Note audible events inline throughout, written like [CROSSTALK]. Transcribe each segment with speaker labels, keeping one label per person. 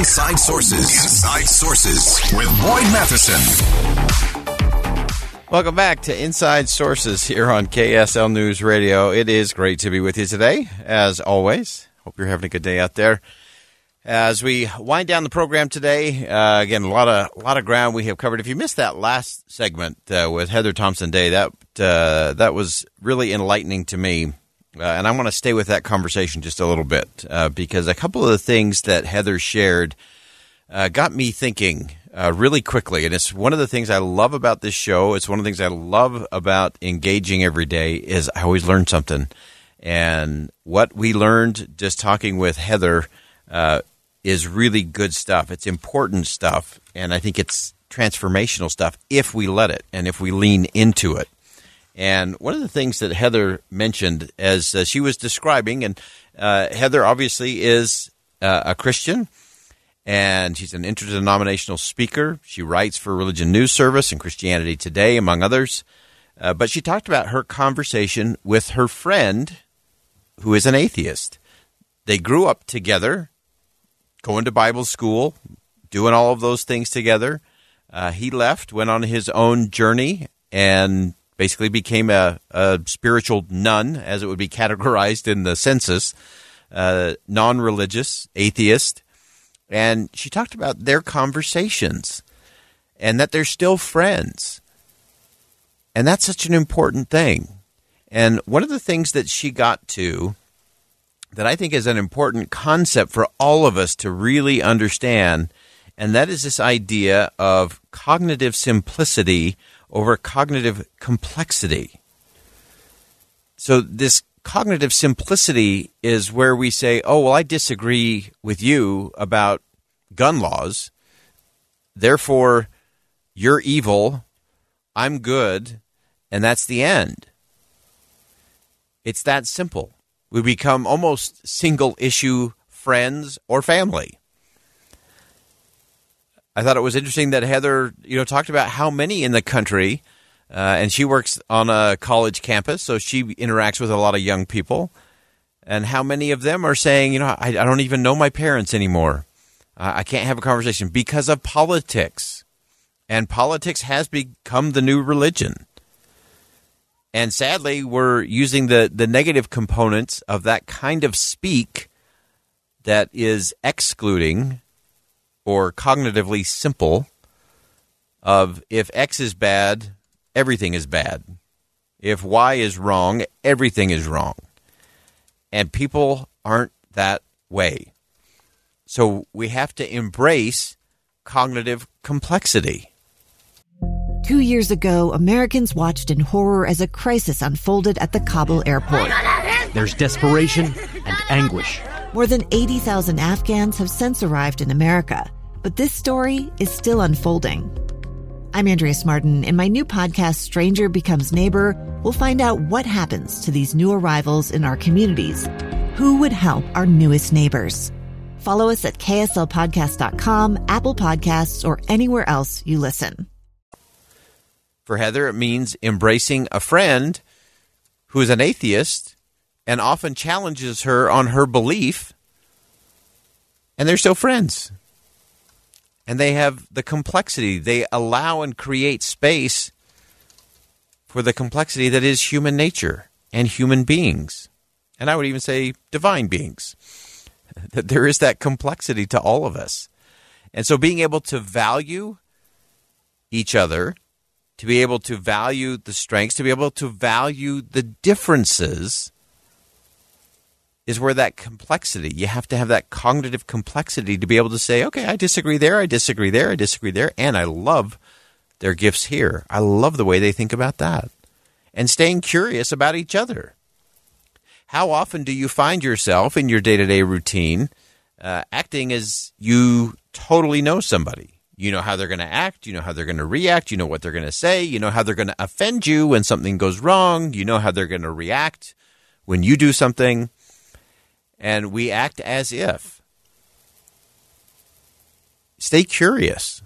Speaker 1: Inside Sources. Inside Sources with Boyd Matheson.
Speaker 2: Welcome back to Inside Sources here on KSL News Radio. It is great to be with you today, as always. Hope you're having a good day out there. As we wind down the program today, uh, again, a lot of a lot of ground we have covered. If you missed that last segment uh, with Heather Thompson Day, that uh, that was really enlightening to me. Uh, and I want to stay with that conversation just a little bit uh, because a couple of the things that Heather shared uh, got me thinking uh, really quickly. And it's one of the things I love about this show. It's one of the things I love about engaging every day is I always learn something. And what we learned just talking with Heather uh, is really good stuff. It's important stuff. And I think it's transformational stuff if we let it and if we lean into it. And one of the things that Heather mentioned as uh, she was describing, and uh, Heather obviously is uh, a Christian, and she's an interdenominational speaker. She writes for Religion News Service and Christianity Today, among others. Uh, but she talked about her conversation with her friend, who is an atheist. They grew up together, going to Bible school, doing all of those things together. Uh, he left, went on his own journey, and basically became a, a spiritual none, as it would be categorized in the census, uh, non religious, atheist. And she talked about their conversations and that they're still friends. And that's such an important thing. And one of the things that she got to that I think is an important concept for all of us to really understand, and that is this idea of cognitive simplicity over cognitive complexity. So, this cognitive simplicity is where we say, oh, well, I disagree with you about gun laws. Therefore, you're evil. I'm good. And that's the end. It's that simple. We become almost single issue friends or family. I thought it was interesting that Heather, you know, talked about how many in the country, uh, and she works on a college campus, so she interacts with a lot of young people, and how many of them are saying, you know, I, I don't even know my parents anymore. Uh, I can't have a conversation because of politics, and politics has become the new religion. And sadly, we're using the, the negative components of that kind of speak that is excluding or cognitively simple of if X is bad, everything is bad. If Y is wrong, everything is wrong. And people aren't that way. So we have to embrace cognitive complexity.
Speaker 3: Two years ago, Americans watched in horror as a crisis unfolded at the Kabul airport.
Speaker 4: There's desperation and anguish.
Speaker 3: More than 80,000 Afghans have since arrived in America, but this story is still unfolding. I'm Andrea Smardon. In my new podcast, Stranger Becomes Neighbor, we'll find out what happens to these new arrivals in our communities. Who would help our newest neighbors? Follow us at kslpodcast.com, Apple Podcasts, or anywhere else you listen.
Speaker 2: For Heather, it means embracing a friend who is an atheist and often challenges her on her belief, and they're still friends. And they have the complexity. They allow and create space for the complexity that is human nature and human beings. And I would even say divine beings. [LAUGHS] That there is that complexity to all of us. And so being able to value each other, to be able to value the strengths, to be able to value the differences is where that complexity, you have to have that cognitive complexity to be able to say, okay, I disagree there, I disagree there, I disagree there, and I love their gifts here. I love the way they think about that. And staying curious about each other. How often do you find yourself in your day to day routine Uh, acting as you totally know somebody. You know how they're going to act. You know how they're going to react. You know what they're going to say. You know how they're going to offend you when something goes wrong. You know how they're going to react when you do something. And we act as if. Stay curious.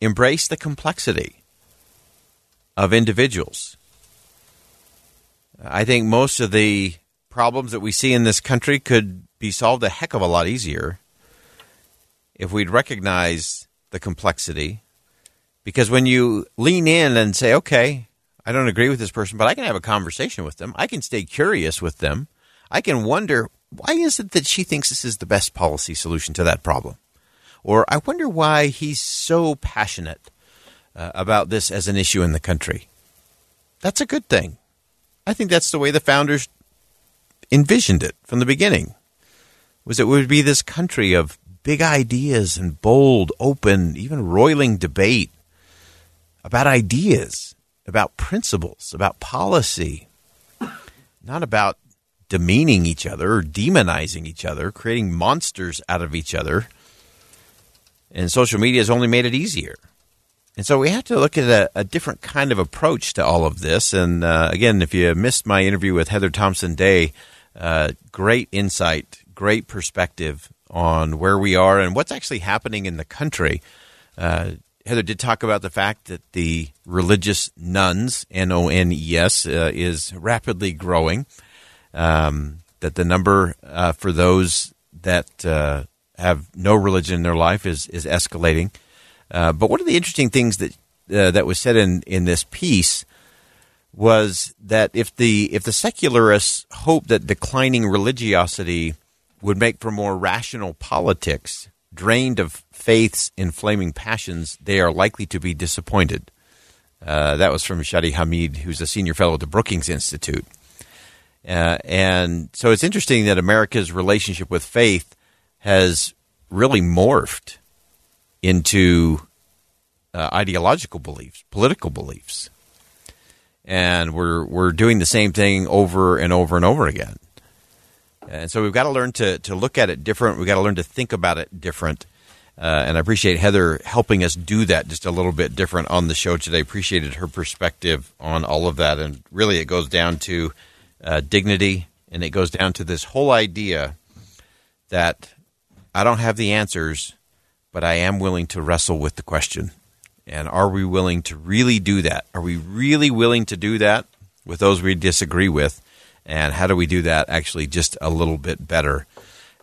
Speaker 2: Embrace the complexity of individuals. I think most of the problems that we see in this country could be solved a heck of a lot easier if we'd recognize the complexity. Because when you lean in and say, okay, I don't agree with this person, but I can have a conversation with them, I can stay curious with them, I can wonder, why is it that she thinks this is the best policy solution to that problem? Or I wonder why he's so passionate uh, about this as an issue in the country. That's a good thing. I think that's the way the founders envisioned it from the beginning. Was it would be this country of big ideas and bold, open, even roiling debate about ideas, about principles, about policy, not about demeaning each other or demonizing each other, creating monsters out of each other. And social media has only made it easier. And so we have to look at a, a different kind of approach to all of this. And uh, again, if you missed my interview with Heather Thompson Day, uh, great insight, great perspective on where we are and what's actually happening in the country. Uh, Heather did talk about the fact that the religious nones, N O N E S, uh, is rapidly growing. Um, that the number uh, for those that uh, have no religion in their life is is escalating. Uh, but one of the interesting things that uh, that was said in in this piece was that if the if the secularists hope that declining religiosity would make for more rational politics, drained of faith's inflaming passions, they are likely to be disappointed. Uh, that was from Shadi Hamid, who's a senior fellow at the Brookings Institute. Uh, and so it's interesting that America's relationship with faith has really morphed into uh, ideological beliefs, political beliefs, and we're we're doing the same thing over and over and over again. And so we've got to learn to, to look at it different. We've got to learn to think about it different. Uh, and I appreciate Heather helping us do that just a little bit different on the show today. Appreciated her perspective on all of that. And really, it goes down to uh, dignity and it goes down to this whole idea that I don't have the answers, but I am willing to wrestle with the question. And are we willing to really do that? Are we really willing to do that with those we disagree with? and how do we do that actually just a little bit better?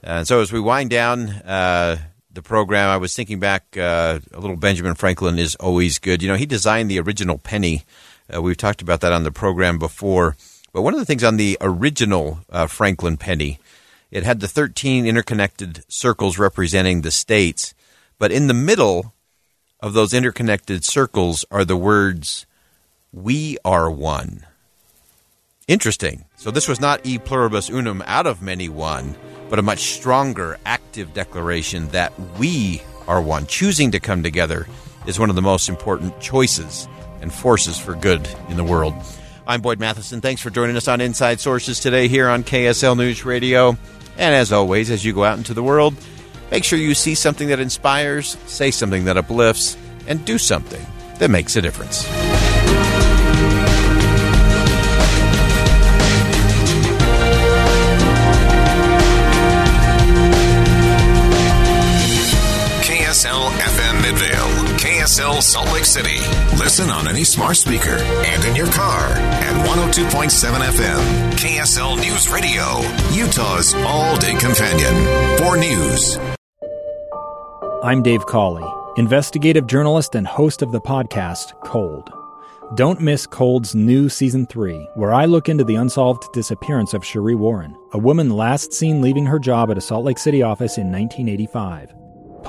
Speaker 2: And so as we wind down uh, the program, I was thinking back uh, a little. Benjamin Franklin is always good. You know, he designed the original penny. Uh, we've talked about that on the program before. But one of the things on the original uh, Franklin penny, it had the 13 interconnected circles representing the states. But in the middle of those interconnected circles are the words, We are one. Interesting. So this was not e pluribus unum out of many one, but a much stronger active declaration that we are one. Choosing to come together is one of the most important choices and forces for good in the world. I'm Boyd Matheson. Thanks for joining us on Inside Sources today here on KSL News Radio. And as always, as you go out into the world, make sure you see something that inspires, say something that uplifts, and do something that makes a difference.
Speaker 1: KSL Salt Lake City. Listen on any smart speaker and in your car at 102.7 FM. KSL News Radio, Utah's all day companion for news.
Speaker 5: I'm Dave Cawley, investigative journalist and host of the podcast Cold. Don't miss Cold's new season three, where I look into the unsolved disappearance of Sheree Warren, a woman last seen leaving her job at a Salt Lake City office in 1985.